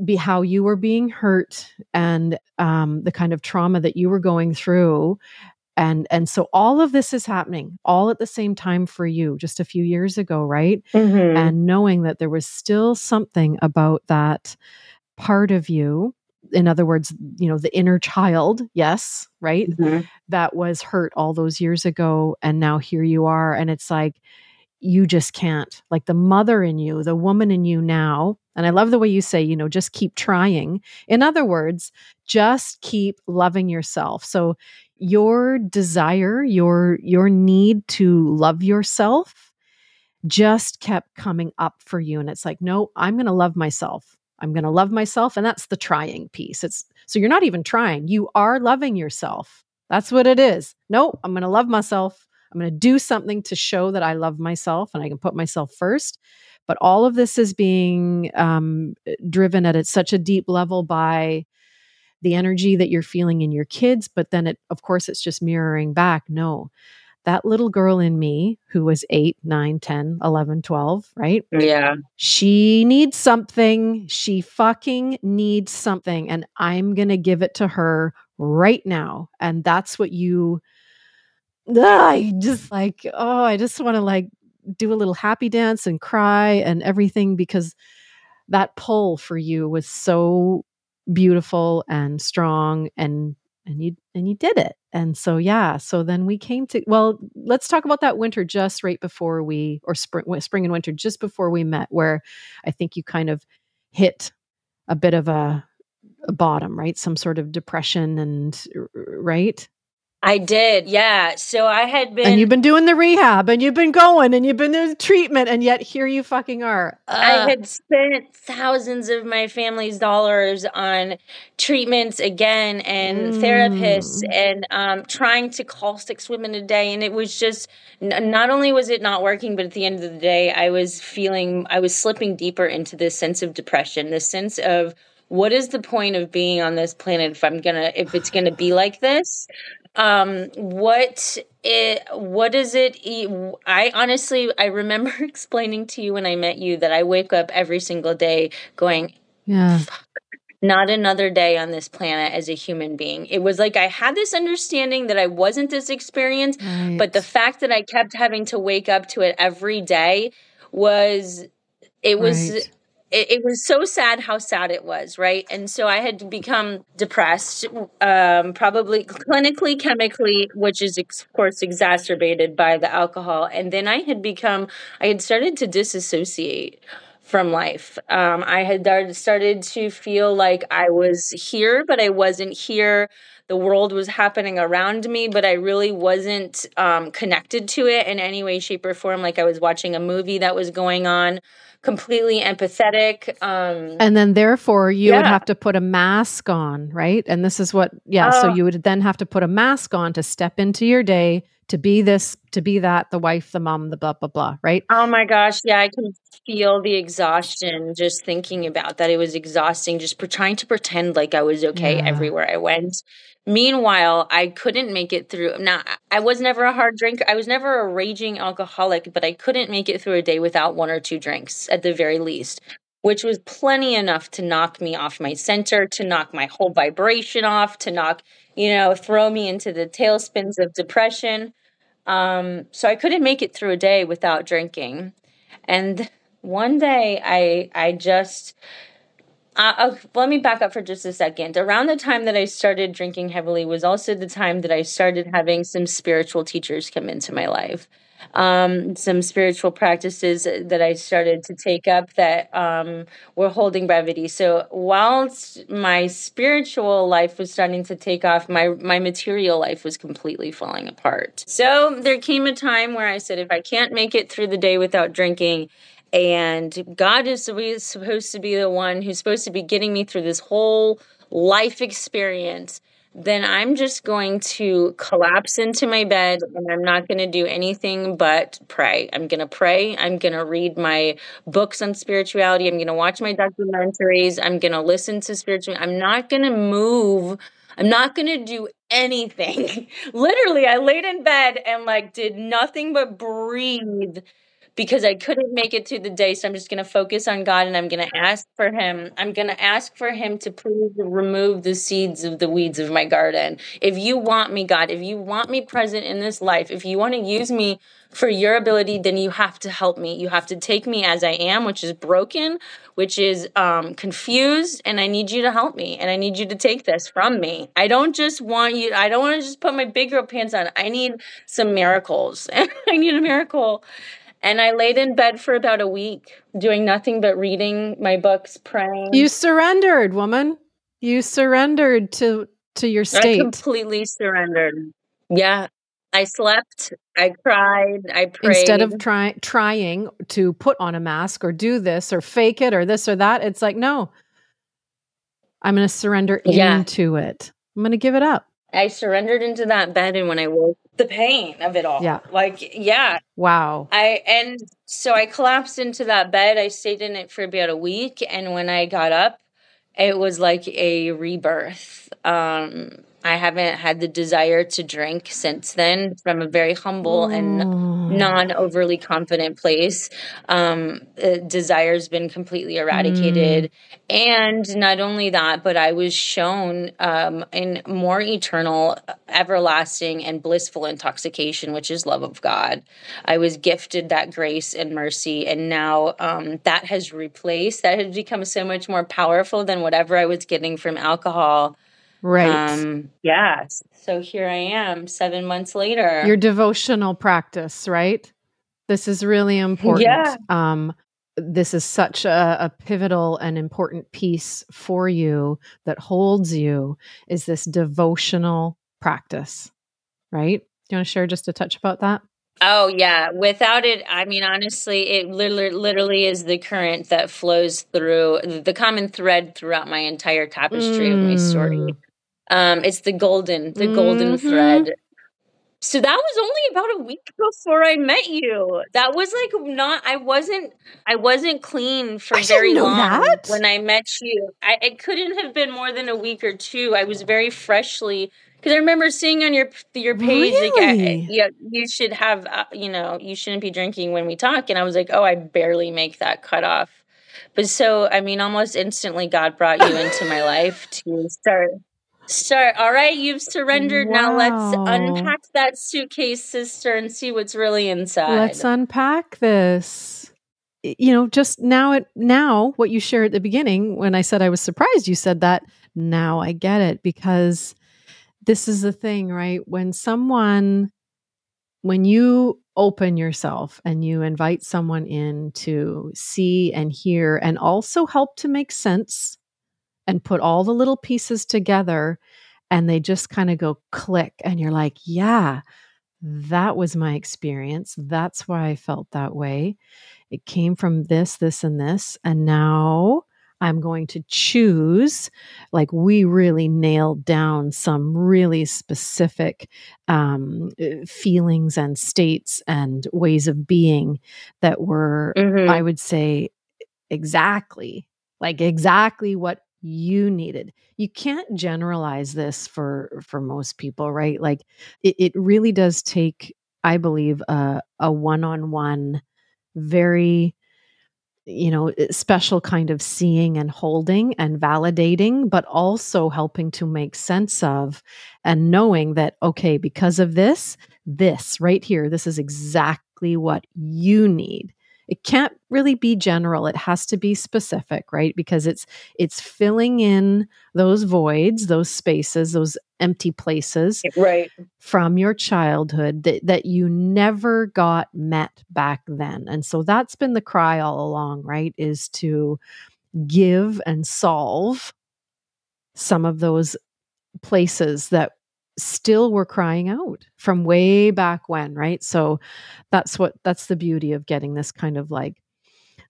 be how you were being hurt and um, the kind of trauma that you were going through and and so all of this is happening all at the same time for you just a few years ago right
Mhm.
and knowing that there was still something about that part of you in other words you know the inner child yes right
Mhm.
that was hurt all those years ago and now here you are and it's like you just can't like the mother in you the woman in you now and i love the way you say you know just keep trying in other words just keep loving yourself so your desire your your need to love yourself just kept coming up for you. And it's like no i'm going to love myself. I'm going to love myself and that's the trying piece. It's so you're not even trying. You are loving yourself. That's what it is. No i'm going to love myself. I'm going to do something to show that i love myself and i can put myself first. But all of this is being um, driven at such a deep level by the energy that you're feeling in your kids but then it of course it's just mirroring back no that little girl in me who was 8 9 10 11 12 right?
Mm, yeah.
she needs something. She fucking needs something and i'm going to give it to her right now. And that's what you ah, I just like oh i just want to like do a little happy dance and cry and everything because that pull for you was so beautiful and strong and and you and you did it. And so yeah so then we came to well let's talk about that winter just right before we or spring spring and winter just before we met where i think you kind of hit a bit of a, a bottom right? Some sort of depression and right
I did, yeah. So I had been.
And you've been doing the rehab and you've been going and you've been doing treatment and yet here you fucking are.
Uh. I had spent thousands of my family's dollars on treatments again and mm. therapists and um, trying to call six women a day. And it was just, not only was it not working, but at the end of the day, I was feeling, I was slipping deeper into this sense of depression, this sense of, what is the point of being on this planet if I'm gonna if it's gonna be like this? Um what it what does it i honestly i remember explaining to you when i met you that i wake up every single day going
yeah
not another day on this planet as a human being. It was like I had this understanding that I wasn't this experience, right. but the fact that I kept having to wake up to it every day was it was right it, it, was so sad how sad it was, right? And so I had become depressed, um, probably clinically, chemically, which is, of course, exacerbated by the alcohol. And then I had become, I had started to disassociate from life. Um, I had started to feel like I was here, but I wasn't here. The world was happening around me, but I really wasn't um, connected to it in any way, shape, or form. Like I was watching a movie that was going on completely empathetic. Um,
and then, therefore, you yeah. would have to put a mask on, right? And this is what, yeah. Uh, so you would then have to put a mask on to step into your day to be this, to be that, the wife, the mom, the blah, blah, blah, right?
Oh my gosh. Yeah. I can feel the exhaustion just thinking about that. It was exhausting, just trying to pretend like I was okay yeah. everywhere I went. Meanwhile, I couldn't make it through. Now, I was never a hard drinker. I was never a raging alcoholic, but I couldn't make it through a day without one or two drinks at the very least, which was plenty enough to knock me off my center, to knock my whole vibration off, to knock, you know, throw me into the tailspins of depression. Um, so I couldn't make it through a day without drinking. And one day I I just uh, uh, let me back up for just a second. Around the time that I started drinking heavily was also the time that I started having some spiritual teachers come into my life. Um, some spiritual practices that I started to take up that um, were holding brevity. So whilst my spiritual life was starting to take off, my my material life was completely falling apart. So there came a time where I said, if I can't make it through the day without drinking, and God is supposed to be the one who's supposed to be getting me through this whole life experience, then I'm just going to collapse into my bed and I'm not going to do anything but pray. I'm going to pray. I'm going to read my books on spirituality. I'm going to watch my documentaries. I'm going to listen to spiritual. I'm not going to move. I'm not going to do anything. Literally, I laid in bed and like did nothing but breathe because I couldn't make it through the day. So I'm just going to focus on God and I'm going to ask for Him. I'm going to ask for Him to please remove the seeds of the weeds of my garden. If you want me, God, if you want me present in this life, if you want to use me for your ability, then you have to help me. You have to take me as I am, which is broken, which is um, confused, and I need you to help me. And I need you to take this from me. I don't just want you, I don't want to just put my big girl pants on. I need some miracles. I need a miracle. And I laid in bed for about a week, doing nothing but reading my books, praying.
You surrendered, woman. You surrendered to to your state.
I completely surrendered. Yeah. I slept, I cried, I prayed.
Instead of trying trying to put on a mask or do this or fake it or this or that, it's like, no. I'm going to surrender yeah. into it. I'm going to give it up.
I surrendered into that bed and when I woke the pain of it all.
Yeah.
Like, yeah.
Wow.
I and so I collapsed into that bed. I stayed in it for about a week and when I got up, it was like a rebirth. Um I haven't had the desire to drink since then from a very humble and non overly confident place. Um, desire's been completely eradicated. Mm. And not only that, but I was shown um, in more eternal, everlasting, and blissful intoxication, which is love of God. I was gifted that grace and mercy. And now um, that has replaced, that has become so much more powerful than whatever I was getting from alcohol
Right.
Um, yeah. So here I am seven months later.
Your devotional practice, right? This is really important.
Yeah.
Um, this is such a, a, pivotal and important piece for you that holds you is this devotional practice right? Do you want to share just a touch about that?
Oh yeah, without it, I mean honestly, it literally, literally is the current that flows through the common thread throughout my entire tapestry mm. of my story. Um, it's the golden, the mm-hmm. golden thread. So that was only about a week before I met you. That was like not. I wasn't. I wasn't clean for
I
very long
that.
when I met you. I, it couldn't have been more than a week or two. I was very freshly because I remember seeing on your your page really? like yeah you should have uh, you know you shouldn't be drinking when we talk and I was like oh I barely make that cutoff but so I mean almost instantly God brought you into my life to start start all right you've surrendered wow. now let's unpack that suitcase sister and see what's really inside
let's unpack this you know just now it now what you shared at the beginning when I said I was surprised you said that now I get it because this is the thing, right? When someone, when you open yourself and you invite someone in to see and hear and also help to make sense and put all the little pieces together, and they just kind of go click, and you're like, yeah, that was my experience. That's why I felt that way. It came from this, this, and this. And now I'm going to choose, like, we really nailed down some really specific um, uh, feelings and states and ways of being that were, mm-hmm. I would say, exactly like exactly what you needed. You can't generalize this for for most people right? Like it, it really does take i believe a, a one-on-one very you know, special kind of seeing and holding and validating, but also helping to make sense of and knowing that, okay, because of this, this right here, this is exactly what you need it can't really be general. It has to be specific right? Because it's it's filling in those voids those spaces those empty places
right.
from your childhood that, that you never got met back then. And so that's been the cry all along right is to give and solve some of those places that still were crying out from way back when, right? So that's what that's the beauty of getting this kind of like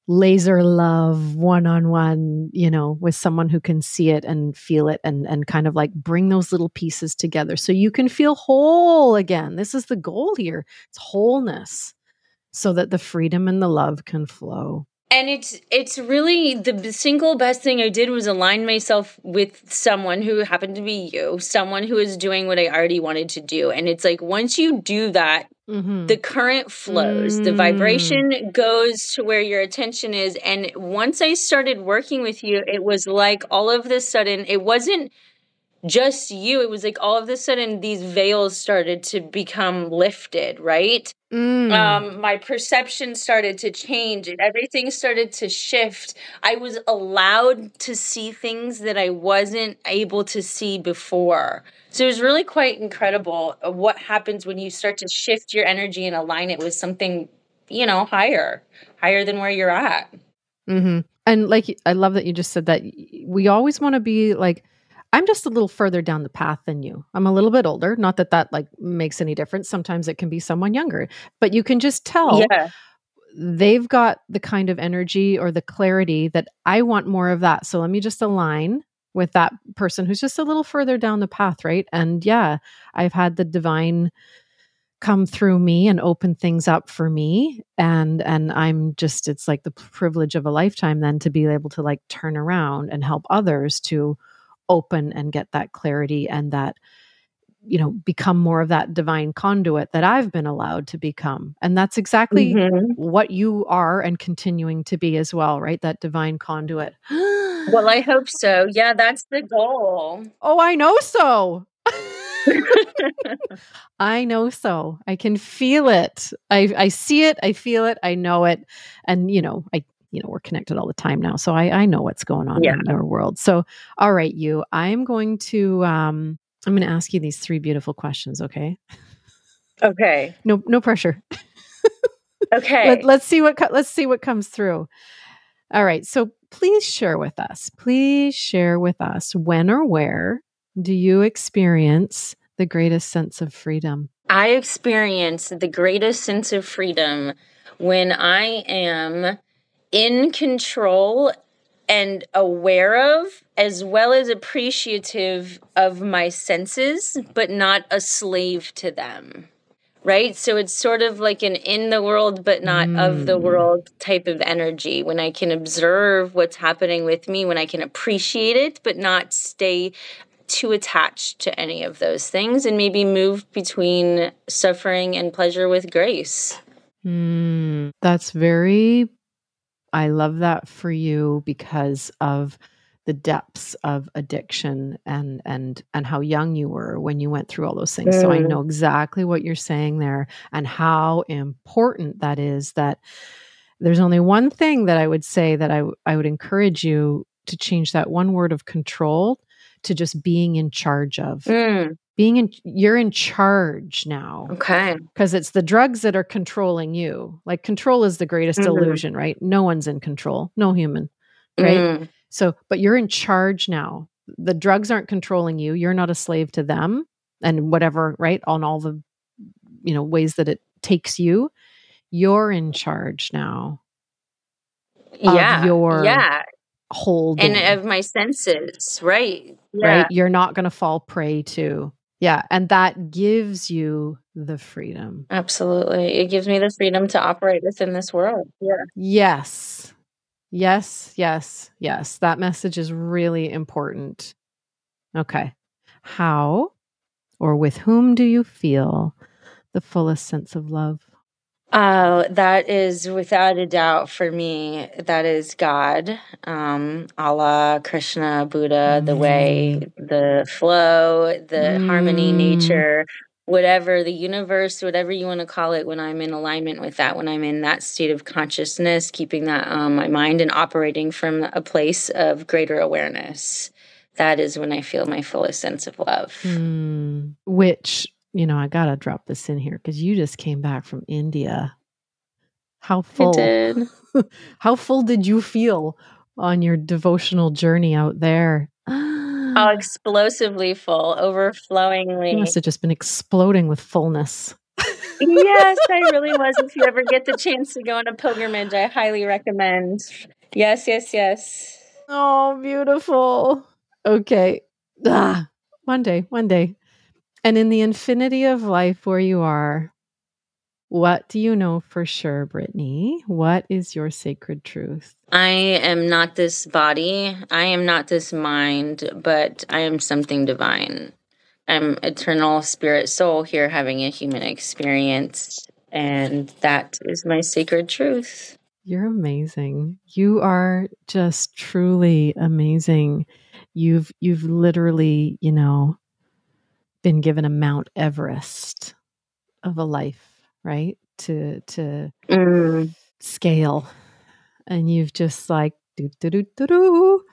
laser love one-on-one you know with someone who can see it and feel it and and kind of like bring those little pieces together so you can feel whole again. This is the goal here. It's wholeness so that the freedom and the love can flow
and it's it's really the single best thing I did was align myself with someone who happened to be you, someone who is doing what I already wanted to do. And it's like once you do that, mm-hmm. the current flows, mm. the vibration goes to where your attention is. And once I started working with you, it was like all of this sudden, it wasn't just you. It was like all of a sudden these veils started to become lifted, right? Mm. Um, my perception started to change and everything started to shift. I was allowed to see things that I wasn't able to see before. So it was really quite incredible what happens when you start to shift your energy and align it with something, you know, higher, higher than where you're at.
Mm-hmm. And like, I love that you just said that we always want to be like, I'm just a little further down the path than you. I'm a little bit older. Not that that like makes any difference. Sometimes it can be someone younger, but you can just tell yeah. they've got the kind of energy or the clarity that I want more of that. So let me just align with that person who's just a little further down the path, right? And yeah, I've had the divine come through me and open things up for me and and I'm just it's like the privilege of a lifetime then to be able to like turn around and help others to open and get that clarity and that you know become more of that divine conduit that I've been allowed to become and that's exactly mm-hmm. what you are and continuing to be as well right that divine conduit
well I hope so yeah that's the goal
oh I know so I know so. I can feel it. I I see it. I feel it. I know it. And you know, I you know, we're connected all the time now. So I, I know what's going on yeah. in our world. So, all right, you, I'm going to, um, I'm going to ask you these three beautiful questions. Okay.
Okay.
No, no pressure.
okay.
Let, let's see what, let's see what comes through. All right. So please share with us, please share with us when or where do you experience the greatest sense of freedom?
I experience the greatest sense of freedom when I am in control and aware of, as well as appreciative of my senses, but not a slave to them. Right? So it's sort of like an in the world, but not mm. of the mm. world type of energy when I can observe what's happening with me, when I can appreciate it, but not stay too attached to any of those things and maybe move between suffering and pleasure with grace.
Mm, that's very I love that for you because of the depths of addiction and and and how young you were when you went through all those things. Mm. So I know exactly what you're saying there and how important that is that there's only one thing that I would say that I I would encourage you to change that one word of control to just being in charge of. Mm being in you're in charge now
okay.
because it's the drugs that are controlling you. Like control is the greatest mm-hmm. illusion right? No one's in control no human right? Mm-hmm. so but you're in charge now. The drugs aren't controlling you. You're not a slave to them and whatever right? On all the you know ways that it takes you. You're in charge now
yeah your
yeah. Hold
and of my senses right
yeah. right you're not going to fall prey to yeah. And that gives you the freedom.
Absolutely. It gives me the freedom to operate within this world. Yeah.
Yes. Yes. Yes. Yes. That message is really important. Okay. How or with whom do you feel the fullest sense of love?
Uh, that is without a doubt for me. That is God, um, Allah, Krishna, Buddha, mm. the way, the flow, the mm. harmony, nature, whatever the universe, whatever you want to call it. When I'm in alignment with that, when I'm in that state of consciousness, keeping that on my mind and operating from a place of greater awareness, that is when I feel my fullest sense of love.
Mm. Which you know, I gotta drop this in here because you just came back from India. How full?
did.
How full did you feel on your devotional journey out there?
Oh, explosively full, overflowingly.
You must have just been exploding with fullness.
yes, I really was. If you ever get the chance to go on a pilgrimage, I highly recommend. Yes, yes, yes.
Oh, beautiful. Okay. Ah, one day, one day. And in the infinity of life where you are, what do you know for sure, Brittany? What is your sacred truth?
I am not this body. I am not this mind, but I am something divine. I'm eternal spirit soul here having a human experience. And that is my sacred truth.
You're amazing. You are just truly amazing. You've you've literally, you know, been given a Mount Everest of a life, right? To to mm. scale. And you've just like do do do do do.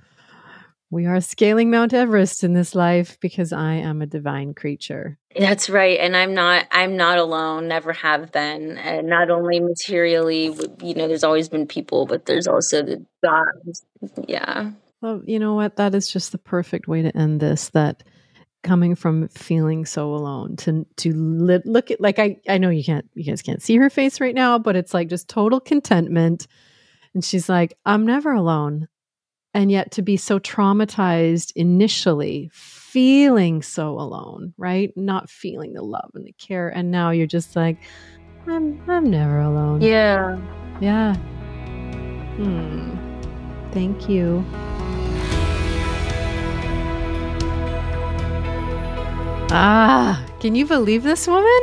We are scaling Mount Everest in this life because I am a divine creature.
That's right, and I'm not. I'm not alone. Never have been. And not only materially, you know, there's always been people, but there's also the gods. Yeah.
Well, you know what? That is just the perfect way to end this. That coming from feeling so alone to to li- look at like I I know you can't you guys can't see her face right now, but it's like just total contentment. And she's like, I'm never alone. And yet to be so traumatized initially, feeling so alone, right? Not feeling the love and the care. And now you're just like, I'm I'm never alone.
Yeah.
Yeah. Hmm. Thank you. Ah, can you believe this woman?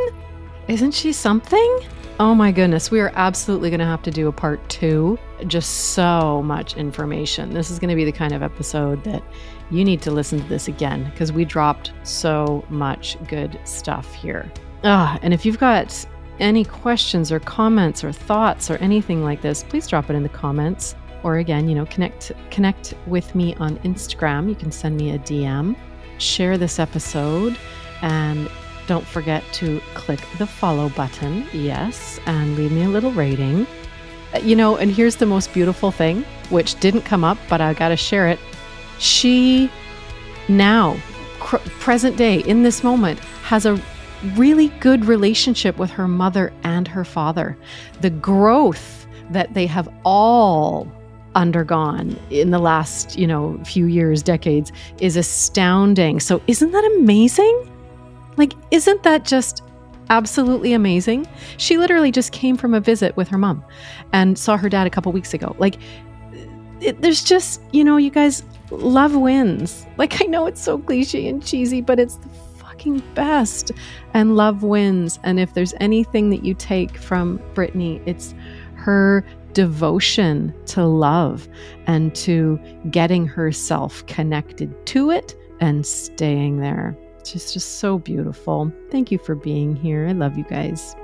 Isn't she something? Oh my goodness, we are absolutely going to have to do a part two. Just so much information. This is going to be the kind of episode that you need to listen to this again because we dropped so much good stuff here. Ah, and if you've got any questions or comments or thoughts or anything like this, please drop it in the comments. Or again, you know, connect connect with me on Instagram. You can send me a DM share this episode, and don't forget to click the follow button, yes, and leave me a little rating. Uh, you know, and here's the most beautiful thing, which didn't come up, but I got to share it. She now cr- present day, in this moment, has a really good relationship with her mother and her father. The growth that they have all undergone in the last, you know, few years, decades is astounding. So isn't that amazing? Like isn't that just absolutely amazing? She literally just came from a visit with her mom and saw her dad a couple weeks ago. Like it, there's just, you know, you guys love wins. Like I know it's so cliche and cheesy, but it's the fucking best. And love wins. And if there's anything that you take from Brittany, it's her devotion to love and to getting herself connected to it and staying there. It's just, just so beautiful. Thank you for being here. I love you guys.